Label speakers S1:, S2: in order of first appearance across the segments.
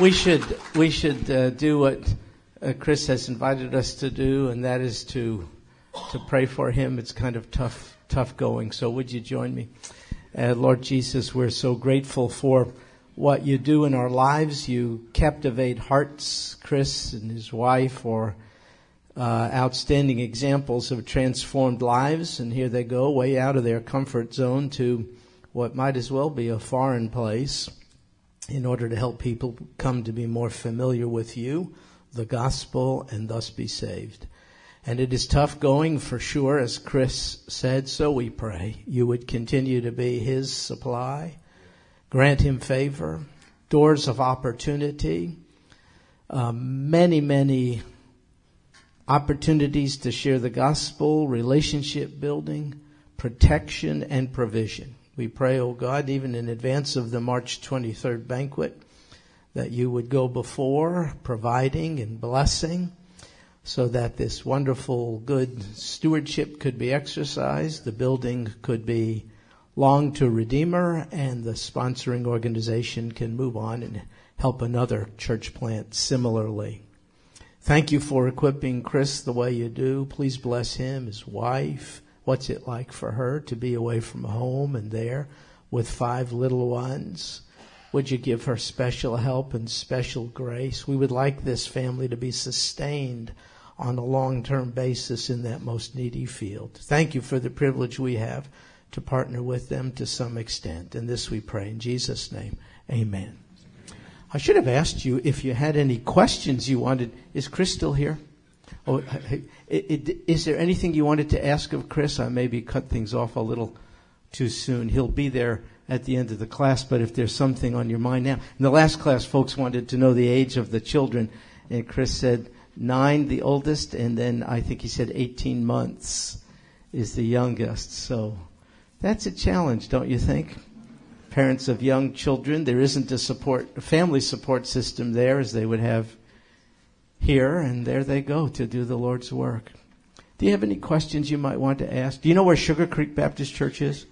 S1: we should we should uh, do what uh, Chris has invited us to do, and that is to to pray for him. It's kind of tough tough going. So would you join me, uh, Lord Jesus? We're so grateful for what you do in our lives. You captivate hearts, Chris and his wife, or uh, outstanding examples of transformed lives, and here they go, way out of their comfort zone to what might as well be a foreign place in order to help people come to be more familiar with you, the gospel, and thus be saved. And it is tough going for sure, as Chris said, so we pray you would continue to be his supply, grant him favor, doors of opportunity, um, many, many opportunities to share the gospel, relationship building, protection, and provision. We pray, O oh God, even in advance of the March 23rd banquet, that you would go before, providing and blessing, so that this wonderful, good stewardship could be exercised, the building could be long to Redeemer, and the sponsoring organization can move on and help another church plant similarly. Thank you for equipping Chris the way you do. Please bless him, his wife, What's it like for her to be away from home and there with five little ones? Would you give her special help and special grace? We would like this family to be sustained on a long-term basis in that most needy field. Thank you for the privilege we have to partner with them to some extent. And this we pray in Jesus' name. Amen. I should have asked you if you had any questions you wanted. Is Chris still here? Oh, is there anything you wanted to ask of Chris? I maybe cut things off a little too soon. He'll be there at the end of the class, but if there's something on your mind now. In the last class, folks wanted to know the age of the children, and Chris said nine, the oldest, and then I think he said 18 months is the youngest. So that's a challenge, don't you think? Parents of young children, there isn't a support, a family support system there as they would have here, and there they go to do the Lord's work. Do you have any questions you might want to ask? Do you know where Sugar Creek Baptist Church is?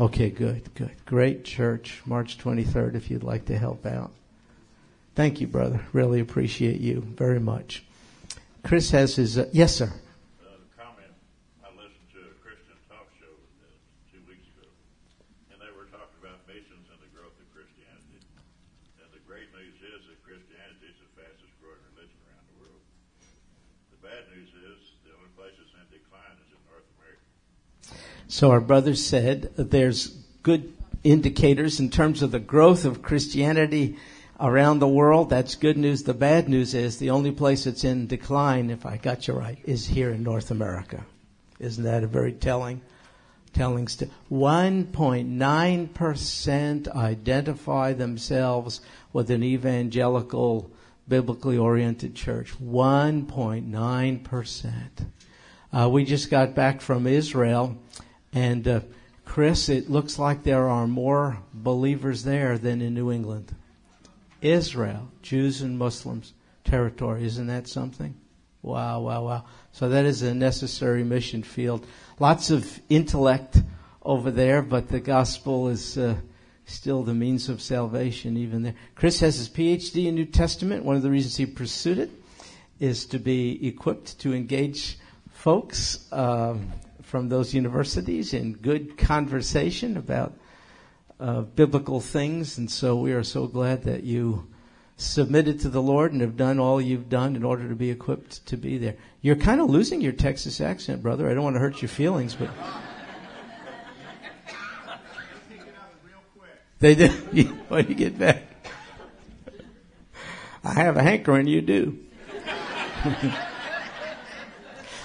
S1: Okay, good, good. Great church, March 23rd, if you'd like to help out. Thank you, brother. Really appreciate you very much. Chris has his, uh, yes, sir. So our brother said there's good indicators in terms of the growth of Christianity around the world. That's good news. The bad news is the only place it's in decline, if I got you right, is here in North America. Isn't that a very telling, telling st- 1.9% identify themselves with an evangelical, biblically oriented church. 1.9%. Uh, we just got back from Israel and uh, Chris, it looks like there are more believers there than in New England. Israel, Jews and Muslims territory. Isn't that something? Wow, wow, wow. So that is a necessary mission field. Lots of intellect over there, but the gospel is uh, still the means of salvation even there. Chris has his PhD in New Testament. One of the reasons he pursued it is to be equipped to engage folks um, from those universities in good conversation about uh, biblical things. And so we are so glad that you submitted to the Lord and have done all you've done in order to be equipped to be there. You're kind of losing your Texas accent, brother. I don't want to hurt your feelings, but. They do. when you get back. I have a hankering, you do.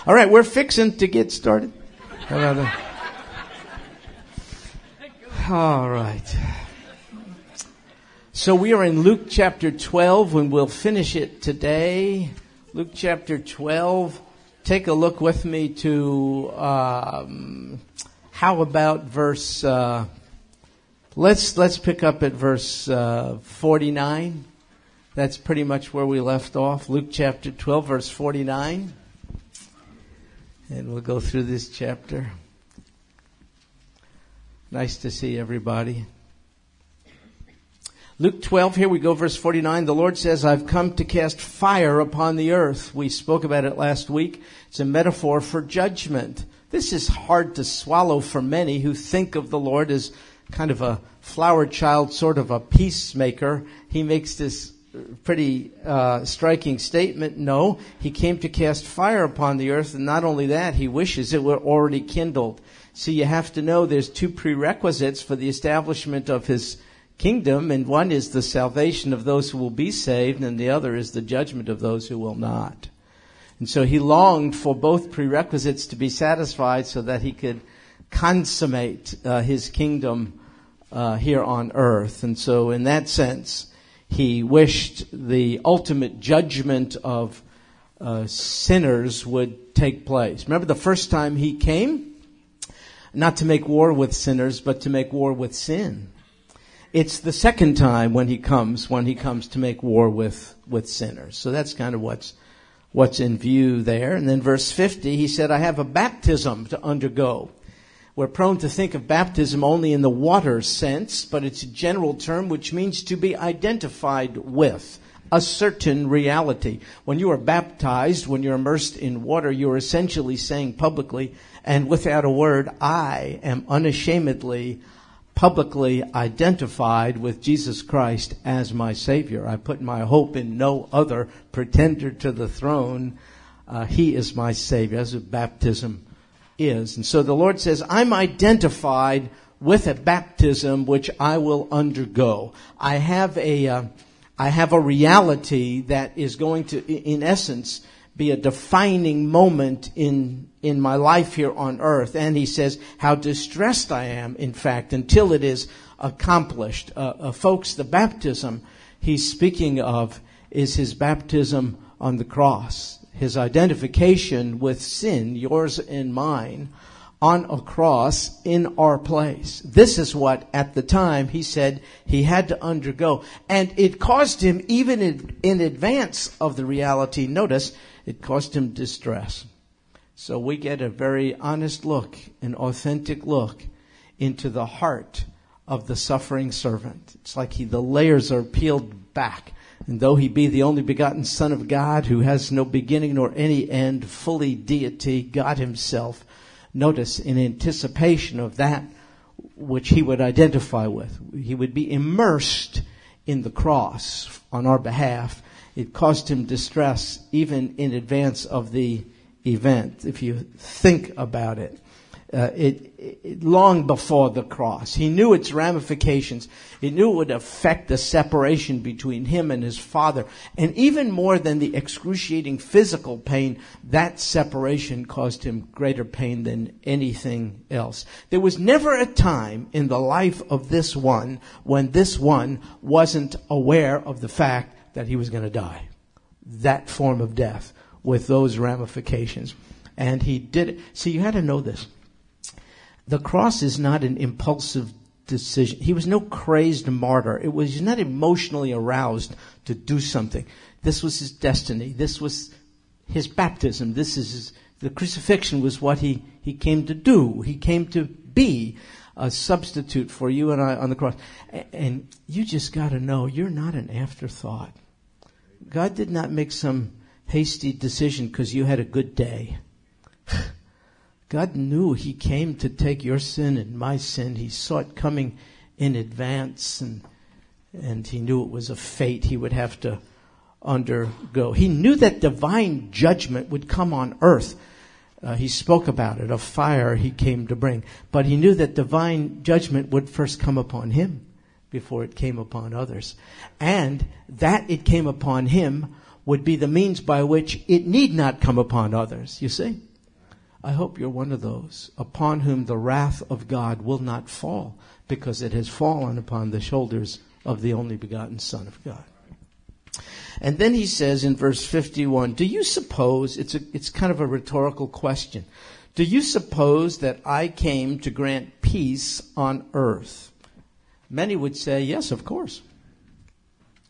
S1: All right, we're fixing to get started. All right. So we are in Luke chapter 12 and we'll finish it today. Luke chapter 12. Take a look with me to, um, how about verse, uh, let's, let's pick up at verse, uh, 49. That's pretty much where we left off. Luke chapter 12 verse 49. And we'll go through this chapter. Nice to see everybody. Luke 12, here we go, verse 49. The Lord says, I've come to cast fire upon the earth. We spoke about it last week. It's a metaphor for judgment. This is hard to swallow for many who think of the Lord as kind of a flower child, sort of a peacemaker. He makes this pretty uh, striking statement. No, he came to cast fire upon the earth, and not only that, he wishes it were already kindled. So you have to know there's two prerequisites for the establishment of his kingdom, and one is the salvation of those who will be saved, and the other is the judgment of those who will not. And so he longed for both prerequisites to be satisfied so that he could consummate uh, his kingdom uh, here on earth. And so, in that sense, he wished the ultimate judgment of uh, sinners would take place. Remember the first time he came? Not to make war with sinners, but to make war with sin. It's the second time when he comes, when he comes to make war with, with sinners. So that's kind of what's, what's in view there. And then verse 50, he said, I have a baptism to undergo. We're prone to think of baptism only in the water sense, but it's a general term which means to be identified with a certain reality. When you are baptized, when you're immersed in water, you're essentially saying publicly and without a word, I am unashamedly, publicly identified with Jesus Christ as my Savior. I put my hope in no other pretender to the throne. Uh, he is my Savior. That's what baptism is. And so the Lord says, I'm identified with a baptism which I will undergo. I have a, uh, I have a reality that is going to, in essence, be a defining moment in, in my life here on earth. And he says how distressed I am, in fact, until it is accomplished. Uh, uh, folks, the baptism he's speaking of is his baptism on the cross his identification with sin, yours and mine, on a cross in our place. This is what at the time he said he had to undergo. And it caused him, even in, in advance of the reality, notice, it caused him distress. So we get a very honest look, an authentic look into the heart of the suffering servant. It's like he, the layers are peeled back and though he be the only begotten Son of God, who has no beginning nor any end, fully deity, God himself, notice in anticipation of that which he would identify with. He would be immersed in the cross on our behalf. It caused him distress even in advance of the event, if you think about it uh, it, it, long before the cross. He knew its ramifications. He knew it would affect the separation between him and his father. And even more than the excruciating physical pain, that separation caused him greater pain than anything else. There was never a time in the life of this one when this one wasn't aware of the fact that he was going to die. That form of death with those ramifications. And he did it. See, you had to know this the cross is not an impulsive decision. He was no crazed martyr. It was not emotionally aroused to do something. This was his destiny. This was his baptism. This is his, the crucifixion was what he, he came to do. He came to be a substitute for you and I on the cross. And you just gotta know you're not an afterthought. God did not make some hasty decision because you had a good day. God knew He came to take your sin and my sin. He saw it coming in advance and, and He knew it was a fate He would have to undergo. He knew that divine judgment would come on earth. Uh, he spoke about it, a fire he came to bring. But he knew that divine judgment would first come upon him before it came upon others. And that it came upon him would be the means by which it need not come upon others, you see? I hope you're one of those upon whom the wrath of God will not fall because it has fallen upon the shoulders of the only begotten Son of God. And then he says in verse 51, do you suppose, it's a, it's kind of a rhetorical question. Do you suppose that I came to grant peace on earth? Many would say, yes, of course.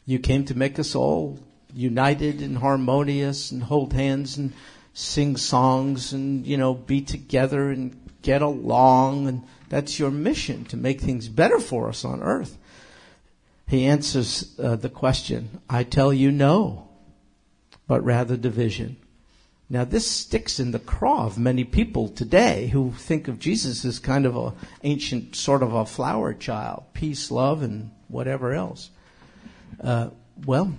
S1: You came to make us all united and harmonious and hold hands and sing songs and, you know, be together and get along. And that's your mission to make things better for us on earth. he answers uh, the question, I tell you no, but rather division. Now this sticks in the craw of many people today who think of Jesus as kind of a ancient sort of a flower child, peace, love, and whatever else. Uh, well,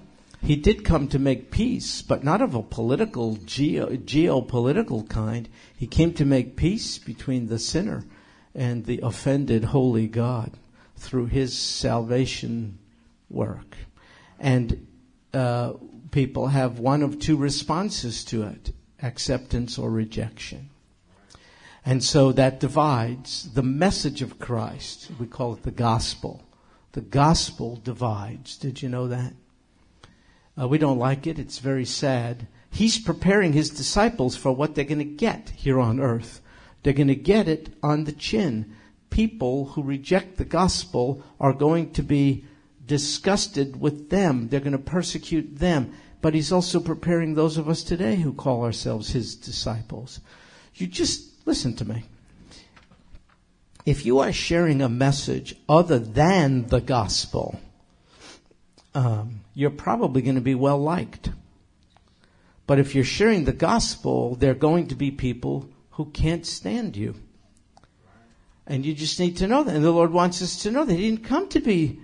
S1: he did come to make peace, but not of a political, geo, geopolitical kind. He came to make peace between the sinner and the offended holy God through his salvation work. And uh, people have one of two responses to it acceptance or rejection. And so that divides the message of Christ. We call it the gospel. The gospel divides. Did you know that? Uh, we don't like it. It's very sad. He's preparing his disciples for what they're going to get here on earth. They're going to get it on the chin. People who reject the gospel are going to be disgusted with them. They're going to persecute them. But he's also preparing those of us today who call ourselves his disciples. You just listen to me. If you are sharing a message other than the gospel, um, you're probably going to be well liked. But if you're sharing the gospel, there are going to be people who can't stand you. And you just need to know that. And the Lord wants us to know that He didn't come to be.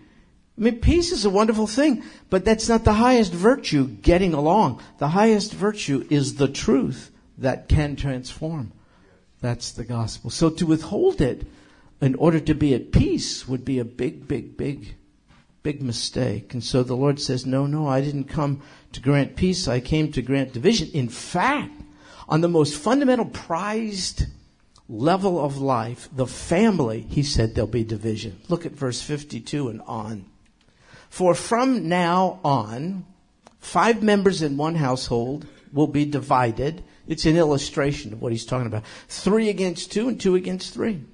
S1: I mean, peace is a wonderful thing, but that's not the highest virtue, getting along. The highest virtue is the truth that can transform. That's the gospel. So to withhold it in order to be at peace would be a big, big, big big mistake. And so the Lord says, no, no, I didn't come to grant peace. I came to grant division. In fact, on the most fundamental prized level of life, the family, he said there'll be division. Look at verse 52 and on. For from now on, five members in one household will be divided. It's an illustration of what he's talking about. Three against two and two against three.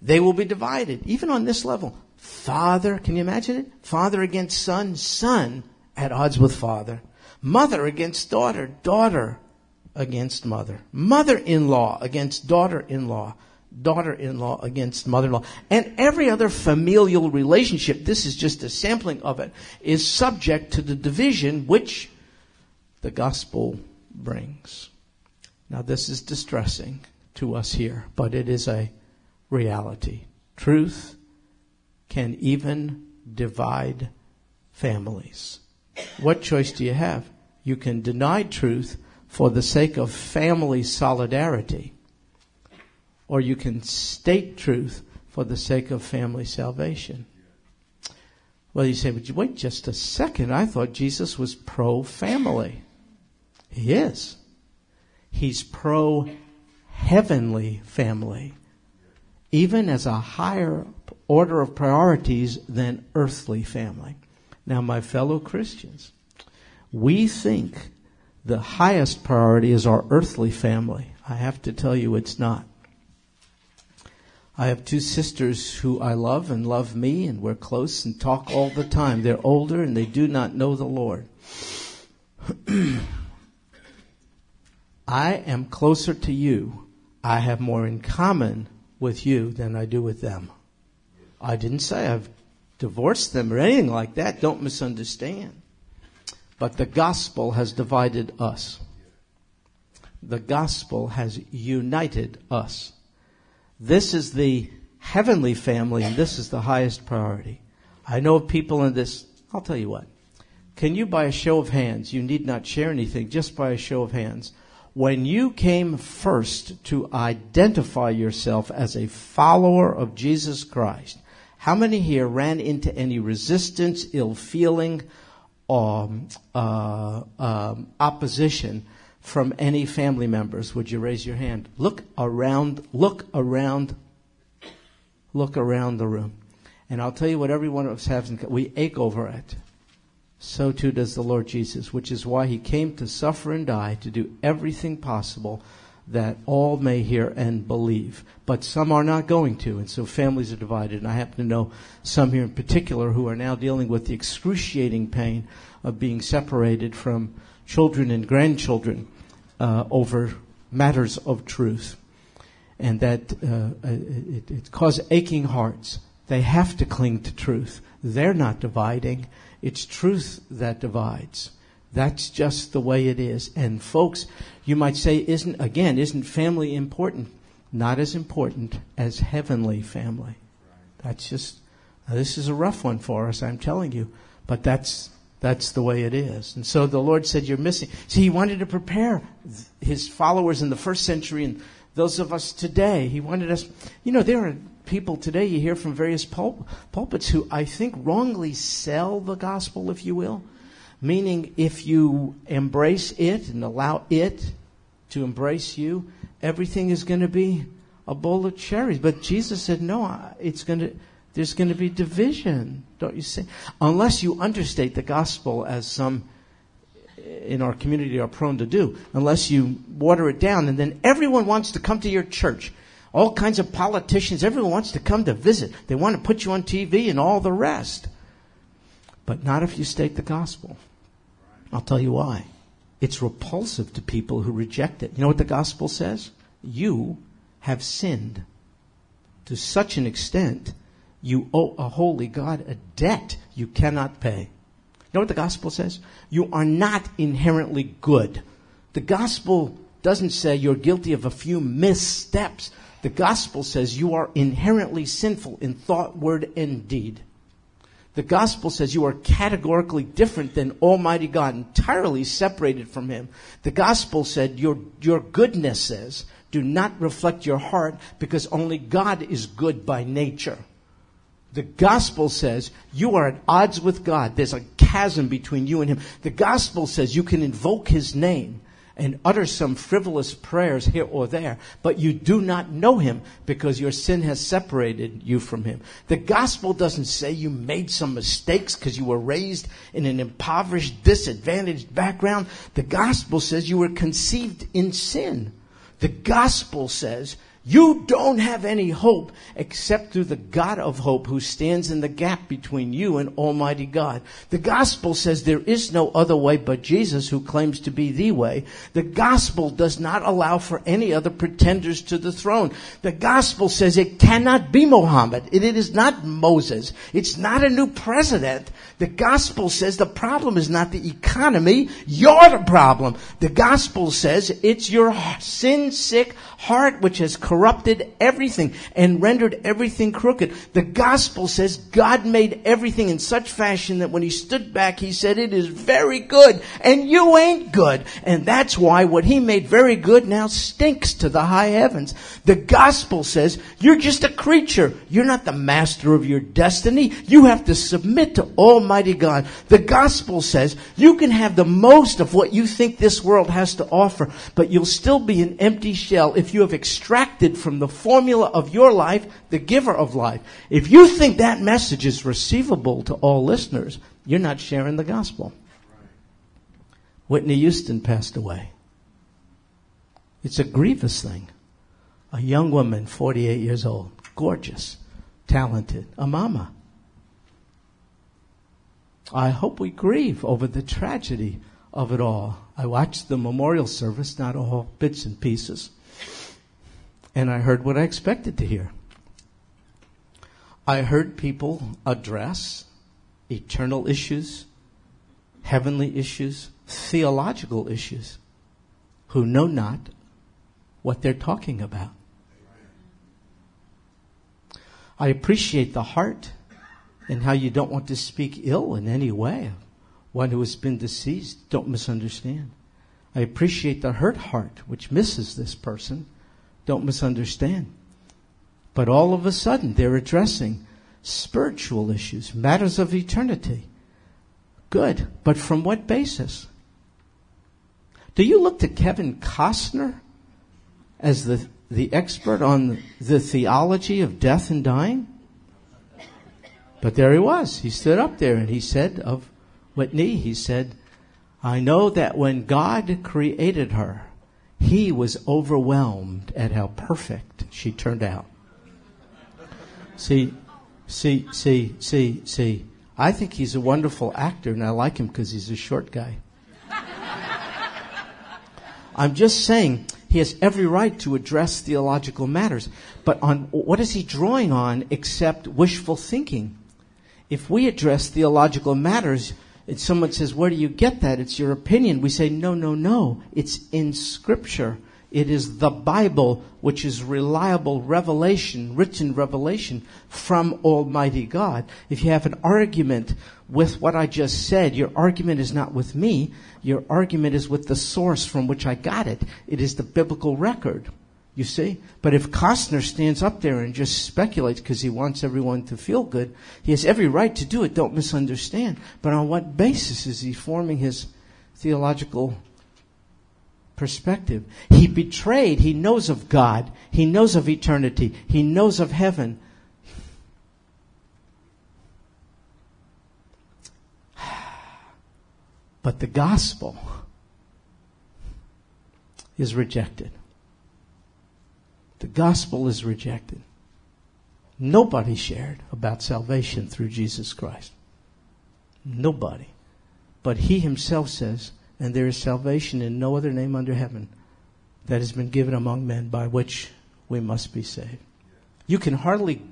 S1: They will be divided, even on this level. Father, can you imagine it? Father against son, son at odds with father. Mother against daughter, daughter against mother. Mother-in-law against daughter-in-law. Daughter-in-law against mother-in-law. And every other familial relationship, this is just a sampling of it, is subject to the division which the gospel brings. Now this is distressing to us here, but it is a reality. Truth can even divide families. What choice do you have? You can deny truth for the sake of family solidarity, or you can state truth for the sake of family salvation. Well, you say, but wait just a second. I thought Jesus was pro family. He is. He's pro heavenly family, even as a higher order of priorities than earthly family. Now, my fellow Christians, we think the highest priority is our earthly family. I have to tell you it's not. I have two sisters who I love and love me and we're close and talk all the time. They're older and they do not know the Lord. I am closer to you. I have more in common with you than I do with them. I didn't say I've divorced them or anything like that. Don't misunderstand. But the gospel has divided us. The gospel has united us. This is the heavenly family and this is the highest priority. I know people in this, I'll tell you what. Can you by a show of hands, you need not share anything, just by a show of hands, when you came first to identify yourself as a follower of Jesus Christ, how many here ran into any resistance, ill feeling, um, uh, um, opposition from any family members? Would you raise your hand? Look around, look around, look around the room. And I'll tell you what every one of us has We ache over it. So too does the Lord Jesus, which is why he came to suffer and die to do everything possible that all may hear and believe. But some are not going to, and so families are divided. And I happen to know some here in particular who are now dealing with the excruciating pain of being separated from children and grandchildren uh, over matters of truth. And that uh, it, it causes aching hearts. They have to cling to truth. They're not dividing. It's truth that divides. That's just the way it is. And folks, you might say, isn't, again, isn't family important? Not as important as heavenly family. That's just, this is a rough one for us, I'm telling you. But that's, that's the way it is. And so the Lord said, You're missing. See, He wanted to prepare His followers in the first century and those of us today. He wanted us, you know, there are people today you hear from various pul- pulpits who I think wrongly sell the gospel, if you will. Meaning, if you embrace it and allow it to embrace you, everything is going to be a bowl of cherries. But Jesus said, no, it's going to, there's going to be division, don't you see? Unless you understate the gospel as some in our community are prone to do, unless you water it down, and then everyone wants to come to your church. All kinds of politicians, everyone wants to come to visit. They want to put you on TV and all the rest. But not if you state the gospel. I'll tell you why. It's repulsive to people who reject it. You know what the gospel says? You have sinned to such an extent you owe a holy God a debt you cannot pay. You know what the gospel says? You are not inherently good. The gospel doesn't say you're guilty of a few missteps. The gospel says you are inherently sinful in thought, word, and deed. The gospel says you are categorically different than Almighty God, entirely separated from Him. The gospel said your, your goodnesses do not reflect your heart because only God is good by nature. The gospel says you are at odds with God. There's a chasm between you and Him. The gospel says you can invoke His name and utter some frivolous prayers here or there, but you do not know him because your sin has separated you from him. The gospel doesn't say you made some mistakes because you were raised in an impoverished, disadvantaged background. The gospel says you were conceived in sin. The gospel says you don't have any hope except through the God of hope who stands in the gap between you and Almighty God. The gospel says there is no other way but Jesus who claims to be the way. The gospel does not allow for any other pretenders to the throne. The gospel says it cannot be Mohammed. It, is not Moses. It's not a new president. The gospel says the problem is not the economy. You're the problem. The gospel says it's your sin sick heart which has corrupted everything and rendered everything crooked. The gospel says God made everything in such fashion that when he stood back, he said, it is very good and you ain't good. And that's why what he made very good now stinks to the high heavens. The gospel says you're just a creature. You're not the master of your destiny. You have to submit to Almighty God. The gospel says you can have the most of what you think this world has to offer, but you'll still be an empty shell if you have extracted from the formula of your life the giver of life. If you think that message is receivable to all listeners, you're not sharing the gospel. Whitney Houston passed away. It's a grievous thing. A young woman, 48 years old, gorgeous, talented, a mama. I hope we grieve over the tragedy of it all. I watched the memorial service, not all bits and pieces and I heard what I expected to hear. I heard people address eternal issues, heavenly issues, theological issues, who know not what they're talking about. I appreciate the heart and how you don't want to speak ill in any way. One who has been deceased, don't misunderstand. I appreciate the hurt heart which misses this person don't misunderstand. But all of a sudden, they're addressing spiritual issues, matters of eternity. Good. But from what basis? Do you look to Kevin Costner as the, the expert on the theology of death and dying? But there he was. He stood up there and he said of Whitney, he said, I know that when God created her, he was overwhelmed at how perfect she turned out. See, see, see, see, see. I think he's a wonderful actor, and I like him because he's a short guy. I'm just saying, He has every right to address theological matters. But on, what is he drawing on except wishful thinking? If we address theological matters, someone says, where do you get that? It's your opinion. We say, no, no, no. It's in scripture. It is the Bible, which is reliable revelation, written revelation from Almighty God. If you have an argument with what I just said, your argument is not with me. Your argument is with the source from which I got it. It is the biblical record. You see? But if Costner stands up there and just speculates because he wants everyone to feel good, he has every right to do it. Don't misunderstand. But on what basis is he forming his theological perspective? He betrayed. He knows of God. He knows of eternity. He knows of heaven. But the gospel is rejected. The gospel is rejected. Nobody shared about salvation through Jesus Christ. Nobody. But he himself says, and there is salvation in no other name under heaven that has been given among men by which we must be saved. You can hardly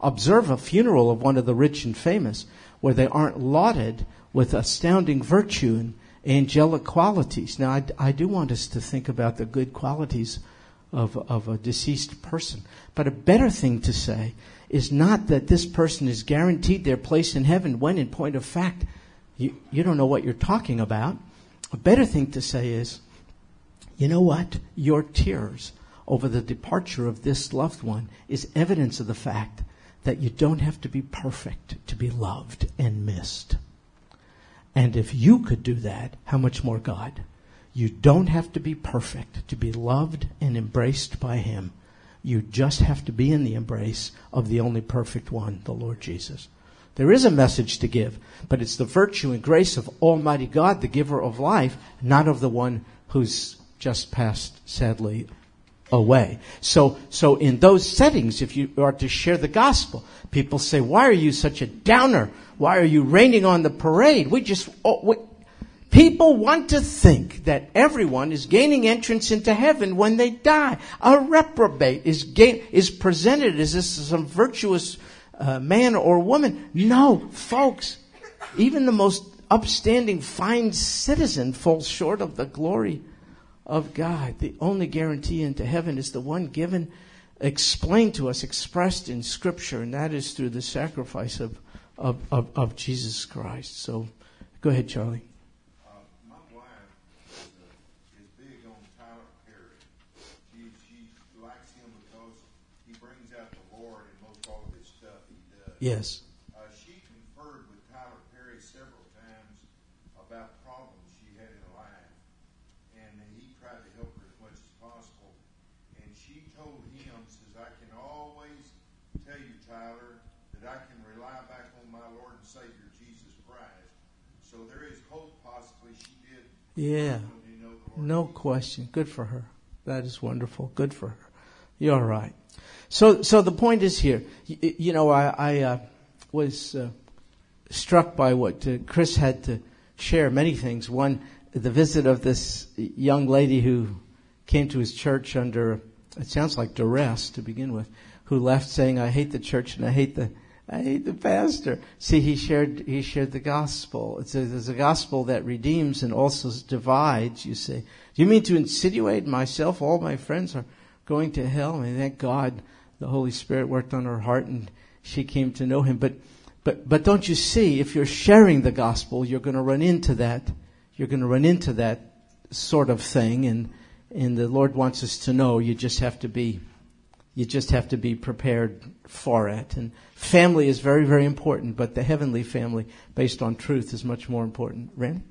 S1: observe a funeral of one of the rich and famous where they aren't lauded with astounding virtue and angelic qualities. Now, I, I do want us to think about the good qualities of, of a deceased person. But a better thing to say is not that this person is guaranteed their place in heaven when, in point of fact, you, you don't know what you're talking about. A better thing to say is, you know what? Your tears over the departure of this loved one is evidence of the fact that you don't have to be perfect to be loved and missed. And if you could do that, how much more God? You don't have to be perfect to be loved and embraced by Him. You just have to be in the embrace of the only perfect one, the Lord Jesus. There is a message to give, but it's the virtue and grace of Almighty God, the giver of life, not of the one who's just passed sadly away. So, so in those settings, if you are to share the gospel, people say, why are you such a downer? Why are you raining on the parade? We just, oh, we, People want to think that everyone is gaining entrance into heaven when they die. A reprobate is is presented as this some virtuous uh, man or woman. No, folks, even the most upstanding, fine citizen falls short of the glory of God. The only guarantee into heaven is the one given, explained to us, expressed in Scripture, and that is through the sacrifice of, of, of, of Jesus Christ. So, go ahead, Charlie. Yes.
S2: Uh, she conferred with Tyler Perry several times about problems she had in her life, and he tried to help her as much as possible. And she told him, says, I can always tell you, Tyler, that I can rely back on my Lord and Savior Jesus Christ. So there is hope possibly she did.
S1: Yeah. no question. Good for her. That is wonderful. Good for her. You're right. So, so the point is here. You, you know, I, I uh, was uh, struck by what uh, Chris had to share. Many things. One, the visit of this young lady who came to his church under it sounds like duress to begin with, who left saying, "I hate the church and I hate the." I hate the pastor. See, he shared, he shared the gospel. It's a, there's a gospel that redeems and also divides, you say. Do you mean to insinuate myself, all my friends are going to hell? Mean, thank God the Holy Spirit worked on her heart and she came to know him. But, but, but don't you see, if you're sharing the gospel, you're going to run into that, you're going to run into that sort of thing. And, and the Lord wants us to know you just have to be, you just have to be prepared for it. And family is very, very important, but the heavenly family based on truth is much more important. Randy?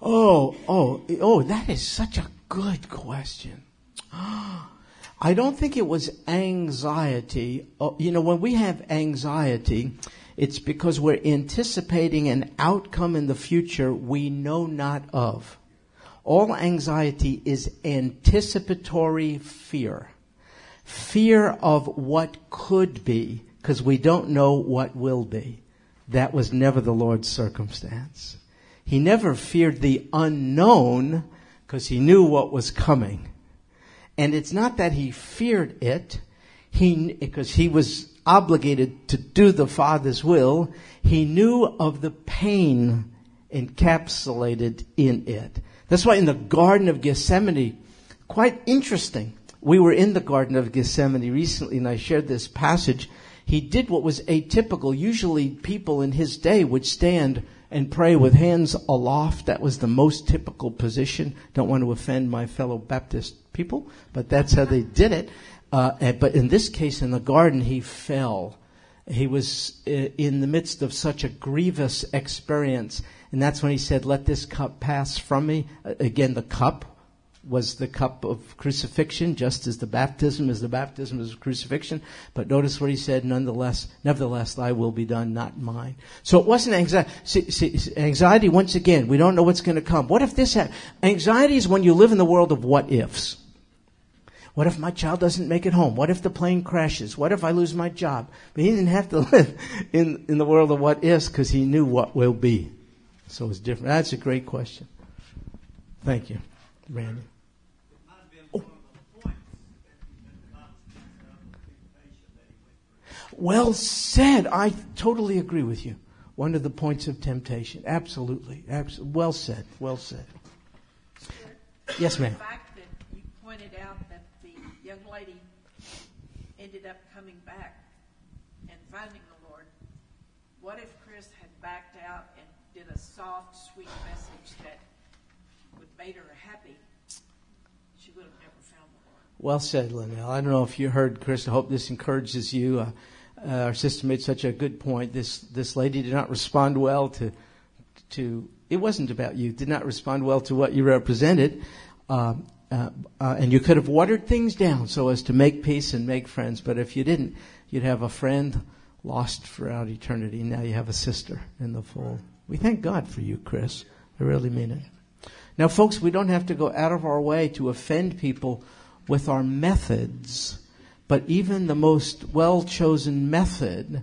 S1: Oh, oh, oh, that is such a good question. I don't think it was anxiety. Oh, you know, when we have anxiety, it's because we're anticipating an outcome in the future we know not of. All anxiety is anticipatory fear. fear of what could be, because we don't know what will be. That was never the Lord's circumstance. He never feared the unknown because he knew what was coming. And it's not that he feared it, he, because he was obligated to do the Father's will. He knew of the pain encapsulated in it. That's why in the Garden of Gethsemane, quite interesting. We were in the Garden of Gethsemane recently and I shared this passage. He did what was atypical. Usually people in his day would stand and pray with hands aloft. That was the most typical position. Don't want to offend my fellow Baptist people, but that's how they did it. Uh, but in this case, in the garden, he fell. He was uh, in the midst of such a grievous experience. And that's when he said, let this cup pass from me. Uh, again, the cup was the cup of crucifixion, just as the baptism is the baptism of crucifixion. But notice what he said, nonetheless, nevertheless, thy will be done, not mine. So it wasn't anxiety. See, see, anxiety, once again, we don't know what's going to come. What if this happens? Anxiety is when you live in the world of what ifs. What if my child doesn't make it home? What if the plane crashes? What if I lose my job? But he didn't have to live in, in the world of what ifs because he knew what will be. So it's different. That's a great question. Thank you, Randy. Oh. Well said. I totally agree with you. One of the points of temptation. Absolutely. Absolutely. Well said. Well said. Yes, ma'am.
S3: The fact that you pointed out that the young lady ended up coming back and finding the Lord. What if Chris had backed out and did a soft, sweet message that would made her happy? She would have never found the Lord.
S1: Well said, Linnell. I don't know if you heard Chris. I hope this encourages you. Uh, uh, our sister made such a good point. This this lady did not respond well to to. It wasn't about you. Did not respond well to what you represented, uh, uh, uh, and you could have watered things down so as to make peace and make friends. But if you didn't, you'd have a friend lost throughout eternity. Now you have a sister in the fold. We thank God for you, Chris. I really mean it. Now, folks, we don't have to go out of our way to offend people with our methods but even the most well chosen method,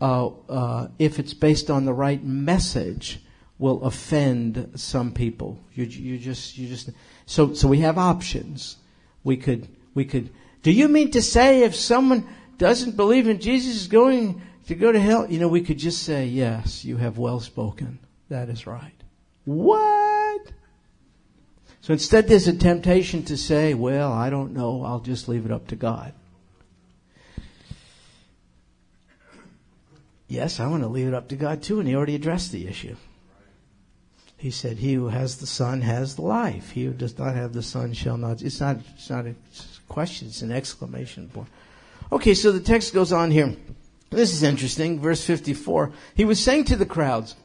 S1: uh, uh, if it's based on the right message, will offend some people. You, you just, you just, so, so we have options. We could, we could, do you mean to say if someone doesn't believe in Jesus is going to go to hell? You know, we could just say, yes, you have well spoken. That is right. What? So instead there's a temptation to say, well, I don't know, I'll just leave it up to God. Yes, I want to leave it up to God too, and he already addressed the issue. He said, he who has the son has the life. He who does not have the son shall not. It's not, it's not a question, it's an exclamation point. Okay, so the text goes on here. This is interesting. Verse 54. He was saying to the crowds,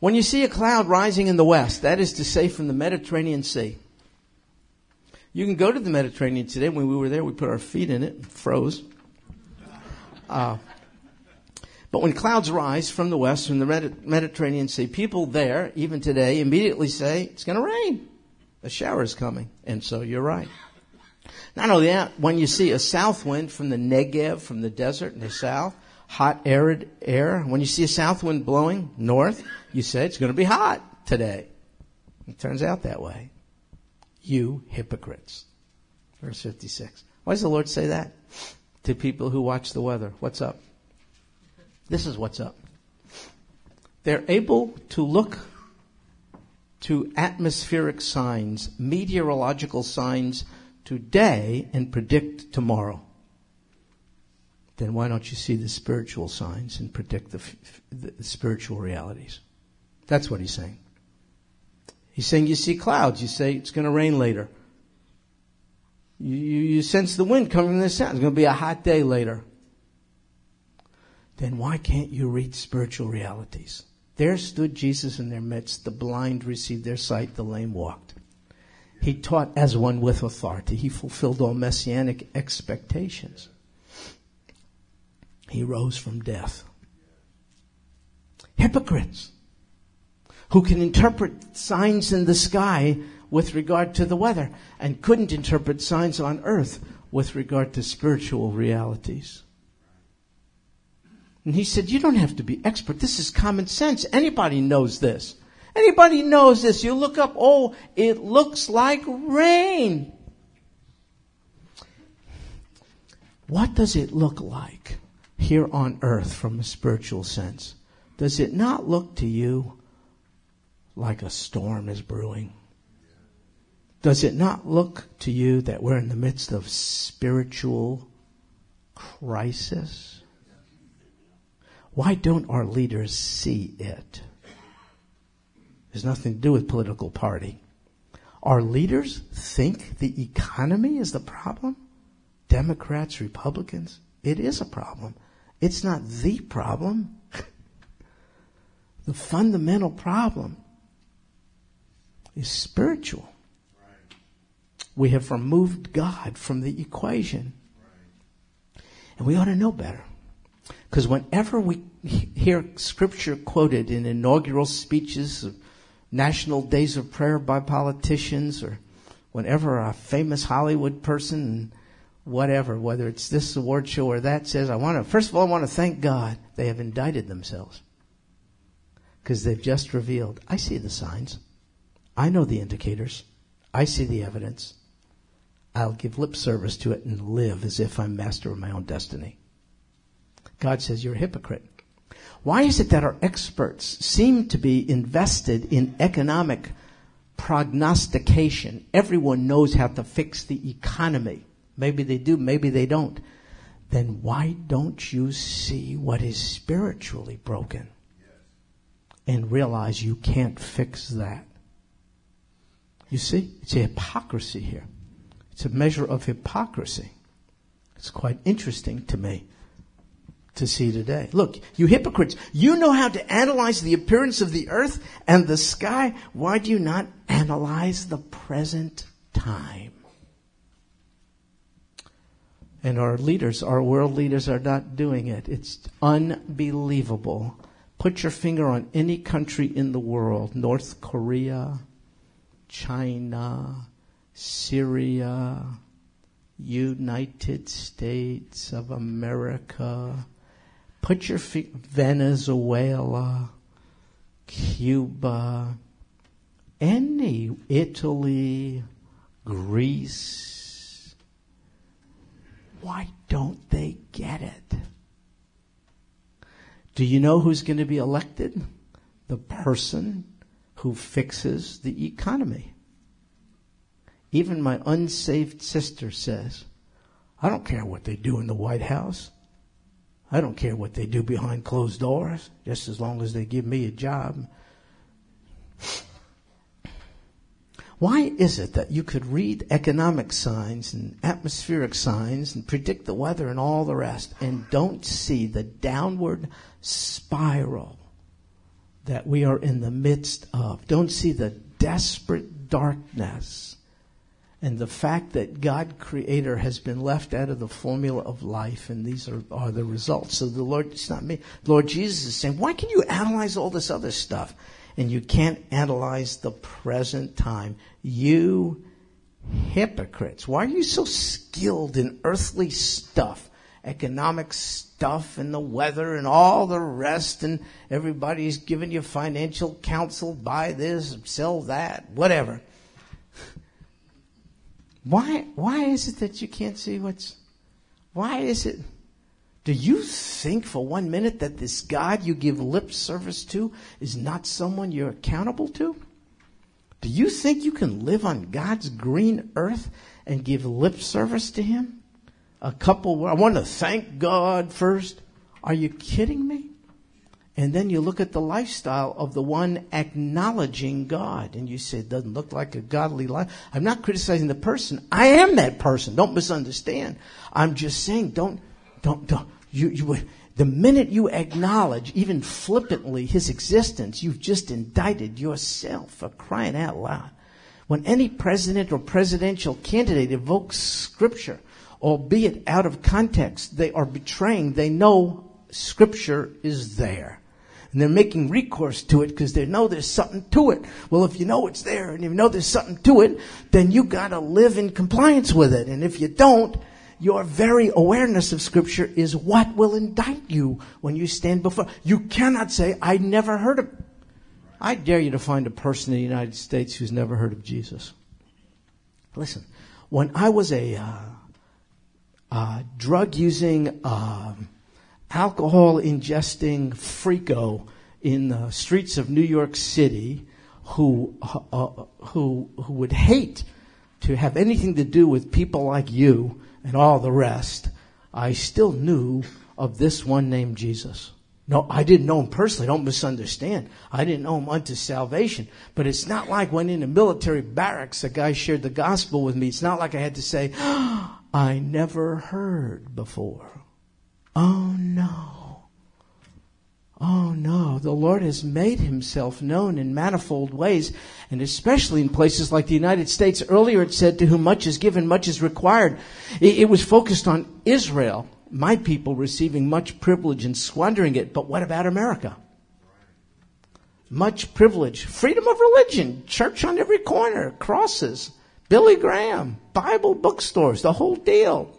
S1: when you see a cloud rising in the west, that is to say from the Mediterranean Sea, you can go to the Mediterranean today. When we were there, we put our feet in it, and froze. Uh, but when clouds rise from the west, from the Mediterranean Sea, people there, even today, immediately say, it's going to rain. A shower is coming. And so you're right. Not only that, when you see a south wind from the Negev, from the desert in the south, hot, arid air. When you see a south wind blowing north, you say it's going to be hot today. It turns out that way. You hypocrites. Verse 56. Why does the Lord say that? To people who watch the weather. What's up? This is what's up. They're able to look to atmospheric signs, meteorological signs today and predict tomorrow then why don't you see the spiritual signs and predict the, the, spiritual realities? That's what he's saying. He's saying you see clouds, you say it's going to rain later. You, you, you sense the wind coming from the south. It's going to be a hot day later. Then why can't you read spiritual realities? There stood Jesus in their midst. The blind received their sight. The lame walked. He taught as one with authority. He fulfilled all messianic expectations. He rose from death. Hypocrites who can interpret signs in the sky with regard to the weather and couldn't interpret signs on earth with regard to spiritual realities. And he said, you don't have to be expert. This is common sense. Anybody knows this. Anybody knows this. You look up, oh, it looks like rain. What does it look like here on earth from a spiritual sense? Does it not look to you like a storm is brewing? Does it not look to you that we're in the midst of spiritual crisis? Why don't our leaders see it? There's nothing to do with political party. Our leaders think the economy is the problem? Democrats, Republicans? It is a problem. It's not the problem. the fundamental problem is spiritual. We have removed God from the equation. And we ought to know better. Because whenever we hear scripture quoted in inaugural speeches of national days of prayer by politicians or whenever a famous Hollywood person whatever, whether it's this award show or that says, I want to, first of all, I want to thank God they have indicted themselves. Because they've just revealed, I see the signs. I know the indicators. I see the evidence. I'll give lip service to it and live as if I'm master of my own destiny. God says you're a hypocrite. Why is it that our experts seem to be invested in economic prognostication? Everyone knows how to fix the economy. Maybe they do, maybe they don't. Then why don't you see what is spiritually broken? And realize you can't fix that. You see, it's a hypocrisy here. It's a measure of hypocrisy. It's quite interesting to me to see today. Look, you hypocrites, you know how to analyze the appearance of the earth and the sky. Why do you not analyze the present time? And our leaders, our world leaders are not doing it. It's unbelievable. Put your finger on any country in the world, North Korea, China, Syria, United States of America. Put your finger, Venezuela, Cuba, any, Italy, Greece, why don't they get it? Do you know who's going to be elected? The person who fixes the economy. Even my unsaved sister says, I don't care what they do in the White House. I don't care what they do behind closed doors, just as long as they give me a job. Why is it that you could read economic signs and atmospheric signs and predict the weather and all the rest and don't see the downward spiral that we are in the midst of? Don't see the desperate darkness and the fact that God Creator has been left out of the formula of life, and these are, are the results. So the Lord, it's not me. Lord Jesus is saying, why can you analyze all this other stuff? And you can't analyze the present time. You hypocrites. Why are you so skilled in earthly stuff? Economic stuff and the weather and all the rest and everybody's giving you financial counsel, buy this, sell that, whatever. Why, why is it that you can't see what's, why is it? Do you think for one minute that this God you give lip service to is not someone you're accountable to? Do you think you can live on God's green earth and give lip service to Him? A couple, I want to thank God first. Are you kidding me? And then you look at the lifestyle of the one acknowledging God and you say it doesn't look like a godly life. I'm not criticizing the person. I am that person. Don't misunderstand. I'm just saying don't, don't, don't, you, you, the minute you acknowledge, even flippantly, his existence, you've just indicted yourself for crying out loud. When any president or presidential candidate evokes scripture, albeit out of context, they are betraying, they know scripture is there. And they're making recourse to it because they know there's something to it. Well, if you know it's there and you know there's something to it, then you gotta live in compliance with it. And if you don't, your very awareness of scripture is what will indict you when you stand before. You cannot say, I never heard of, I dare you to find a person in the United States who's never heard of Jesus. Listen, when I was a uh, uh, drug using, uh, alcohol ingesting freako in the streets of New York City who, uh, who, who would hate to have anything to do with people like you and all the rest, I still knew of this one named Jesus. No, I didn't know him personally. Don't misunderstand. I didn't know him unto salvation. But it's not like when in a military barracks a guy shared the gospel with me. It's not like I had to say, oh, I never heard before. Oh no. Oh no. The Lord has made himself known in manifold ways, and especially in places like the United States. Earlier it said, to whom much is given, much is required. It, was focused on Israel my people receiving much privilege and squandering it. But what about America? Much privilege, freedom of religion, church on every corner, crosses, Billy Graham, Bible bookstores, the whole deal.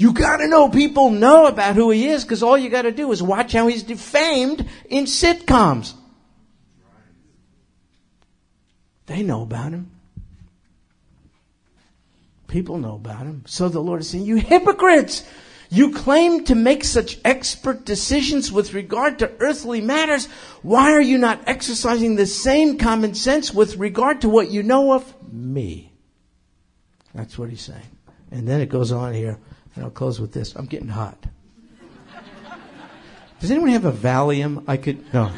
S1: You gotta know people know about who he is because all you gotta do is watch how he's defamed in sitcoms. They know about him. People know about him. So the Lord is saying, you hypocrites! You claim to make such expert decisions with regard to earthly matters. Why are you not exercising the same common sense with regard to what you know of me? That's what he's saying. And then it goes on here, and I'll close with this. I'm getting hot. Does anyone have a Valium? I could, no.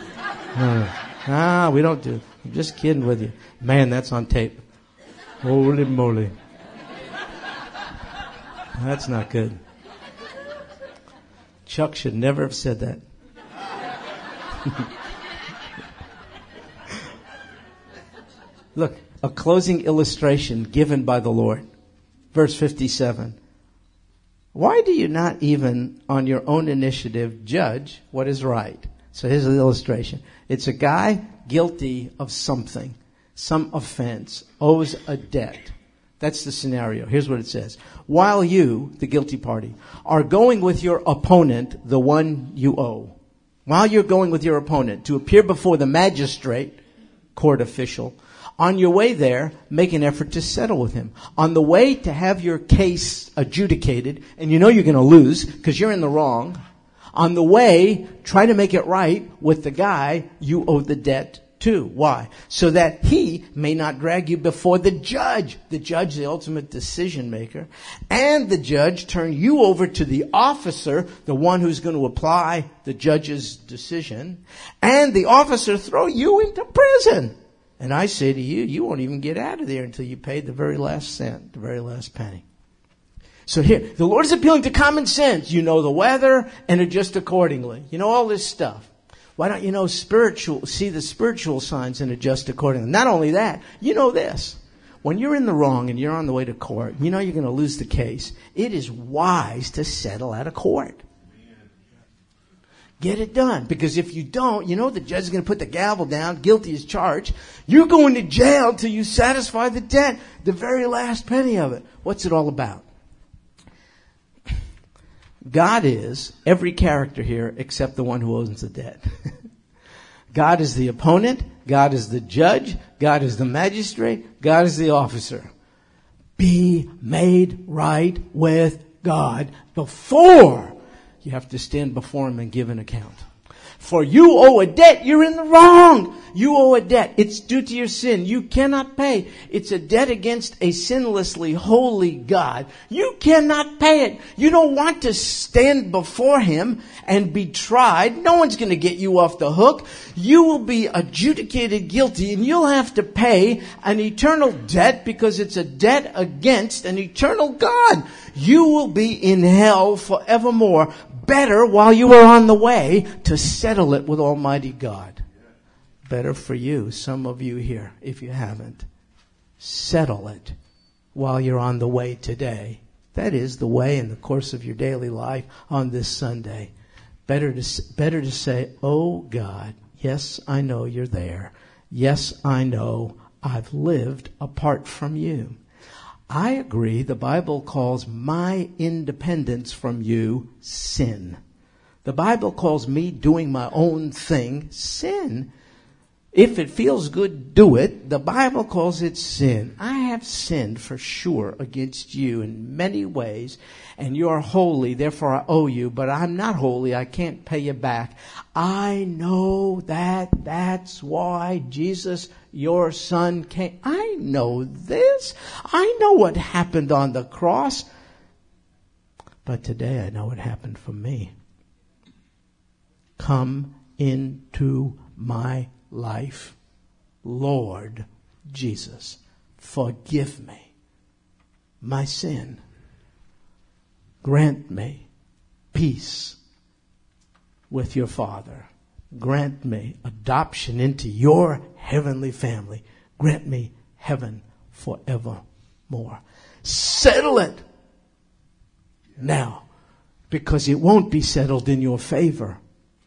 S1: no. Ah, we don't do. I'm just kidding with you. Man, that's on tape. Holy moly. That's not good. Chuck should never have said that. Look, a closing illustration given by the Lord. Verse 57. Why do you not even on your own initiative judge what is right? So here's an illustration. It's a guy guilty of something, some offense, owes a debt. That's the scenario. Here's what it says. While you, the guilty party, are going with your opponent, the one you owe, while you're going with your opponent to appear before the magistrate, court official, on your way there, make an effort to settle with him. On the way to have your case adjudicated, and you know you're going to lose because you're in the wrong, on the way, try to make it right with the guy you owe the debt to. Why? So that he may not drag you before the judge, the judge, the ultimate decision maker, and the judge turn you over to the officer, the one who's going to apply the judge's decision, and the officer throw you into prison. And I say to you, you won't even get out of there until you pay the very last cent, the very last penny. So here, the Lord is appealing to common sense. You know the weather and adjust accordingly. You know all this stuff. Why don't you know spiritual, see the spiritual signs and adjust accordingly? Not only that, you know this. When you're in the wrong and you're on the way to court, you know you're going to lose the case. It is wise to settle out of court. Get it done. Because if you don't, you know the judge is going to put the gavel down, guilty as charged. You're going to jail till you satisfy the debt, the very last penny of it. What's it all about? God is every character here except the one who owns the debt. God is the opponent. God is the judge. God is the magistrate. God is the officer. Be made right with God before you have to stand before Him and give an account. For you owe a debt, you're in the wrong. You owe a debt. It's due to your sin. You cannot pay. It's a debt against a sinlessly holy God. You cannot pay it. You don't want to stand before Him and be tried. No one's going to get you off the hook. You will be adjudicated guilty and you'll have to pay an eternal debt because it's a debt against an eternal God. You will be in hell forevermore better while you are on the way to settle it with Almighty God. Better for you, some of you here, if you haven't. Settle it while you're on the way today. That is the way in the course of your daily life on this Sunday. Better to, better to say, Oh God, yes, I know you're there. Yes, I know I've lived apart from you. I agree. The Bible calls my independence from you sin. The Bible calls me doing my own thing sin. If it feels good, do it. The Bible calls it sin. I have sinned for sure against you in many ways, and you are holy, therefore I owe you, but I'm not holy. I can't pay you back. I know that that's why Jesus, your son, came. I know this. I know what happened on the cross. But today I know what happened for me. Come into my life. Lord Jesus, forgive me my sin. Grant me peace with your Father. Grant me adoption into your heavenly family. Grant me heaven forevermore. Settle it now because it won't be settled in your favor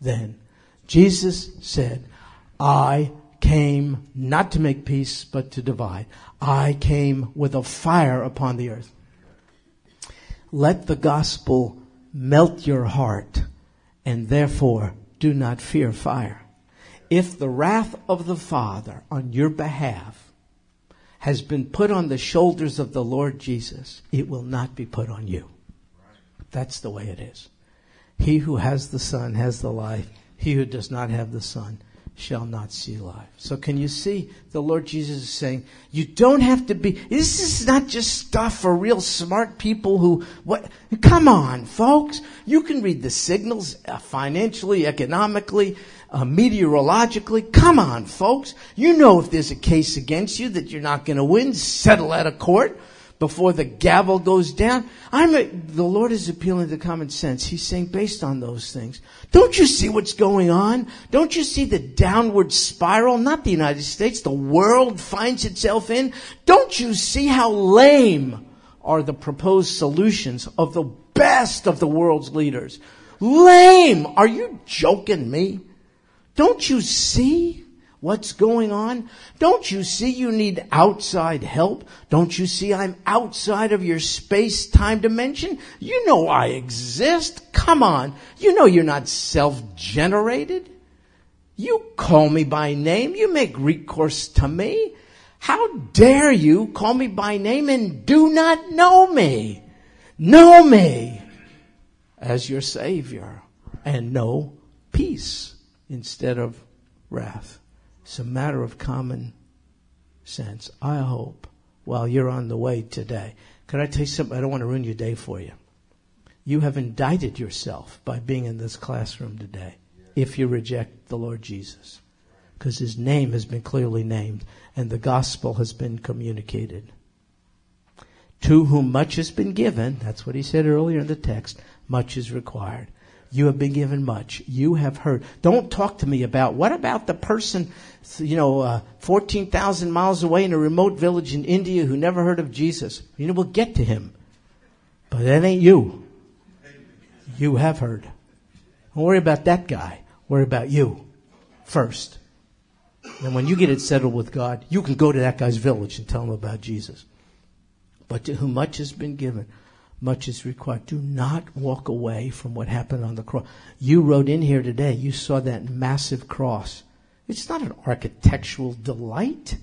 S1: then. Jesus said, I came not to make peace, but to divide. I came with a fire upon the earth. Let the gospel melt your heart, and therefore do not fear fire. If the wrath of the Father on your behalf has been put on the shoulders of the Lord Jesus, it will not be put on you. That's the way it is. He who has the Son has the life. He who does not have the Son shall not see life. So can you see the Lord Jesus is saying, you don't have to be, this is not just stuff for real smart people who, what, come on folks, you can read the signals uh, financially, economically, uh, meteorologically. Come on folks, you know if there's a case against you that you're not going to win, settle out of court before the gavel goes down. I'm a, the Lord is appealing to common sense. He's saying based on those things. Don't you see what's going on? Don't you see the downward spiral? Not the United States, the world finds itself in. Don't you see how lame are the proposed solutions of the best of the world's leaders? Lame! Are you joking me? Don't you see? what's going on? Don't you see you need outside help? Don't you see I'm outside of your space-time dimension? You know I exist. Come on. You know you're not self-generated. You call me by name. You make recourse to me. How dare you call me by name and do not know me? Know me as your Savior and know peace instead of wrath. It's a matter of common sense. I hope while you're on the way today. Can I tell you something? I don't want to ruin your day for you. You have indicted yourself by being in this classroom today if you reject the Lord Jesus. Because his name has been clearly named and the gospel has been communicated. To whom much has been given, that's what he said earlier in the text, much is required. You have been given much. You have heard. Don't talk to me about what about the person, you know, uh, 14,000 miles away in a remote village in India who never heard of Jesus. You know, we'll get to him. But that ain't you. You have heard. Don't worry about that guy. Worry about you first. And when you get it settled with God, you can go to that guy's village and tell him about Jesus. But to whom much has been given, much is required. Do not walk away from what happened on the cross. You rode in here today, you saw that massive cross. It's not an architectural delight.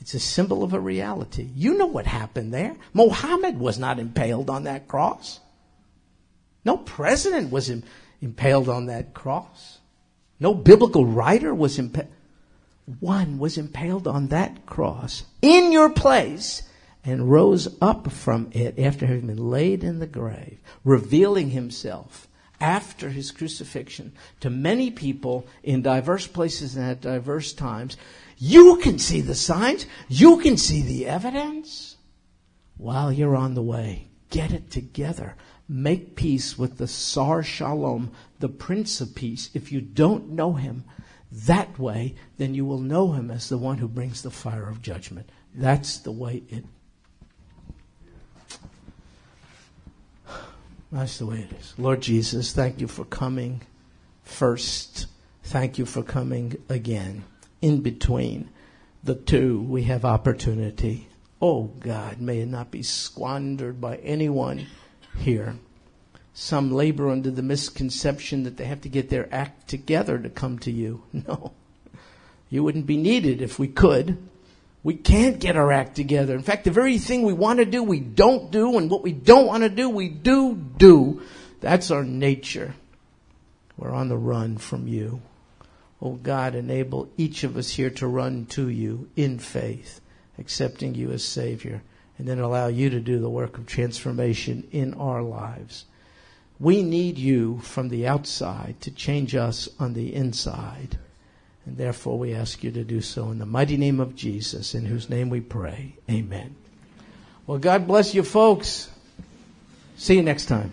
S1: It's a symbol of a reality. You know what happened there. Mohammed was not impaled on that cross. No president was impaled on that cross. No biblical writer was impaled. One was impaled on that cross in your place and rose up from it after having been laid in the grave, revealing himself after his crucifixion to many people in diverse places and at diverse times. You can see the signs. You can see the evidence while you're on the way. Get it together. Make peace with the Sar Shalom, the Prince of Peace. If you don't know him that way, then you will know him as the one who brings the fire of judgment. That's the way it That's the way it is. Lord Jesus, thank you for coming first. Thank you for coming again. In between the two, we have opportunity. Oh God, may it not be squandered by anyone here. Some labor under the misconception that they have to get their act together to come to you. No. You wouldn't be needed if we could. We can't get our act together. In fact, the very thing we want to do, we don't do, and what we don't want to do, we do do. That's our nature. We're on the run from you. Oh God, enable each of us here to run to you in faith, accepting you as Savior, and then allow you to do the work of transformation in our lives. We need you from the outside to change us on the inside. And therefore we ask you to do so in the mighty name of Jesus, in whose name we pray. Amen. Well, God bless you folks. See you next time.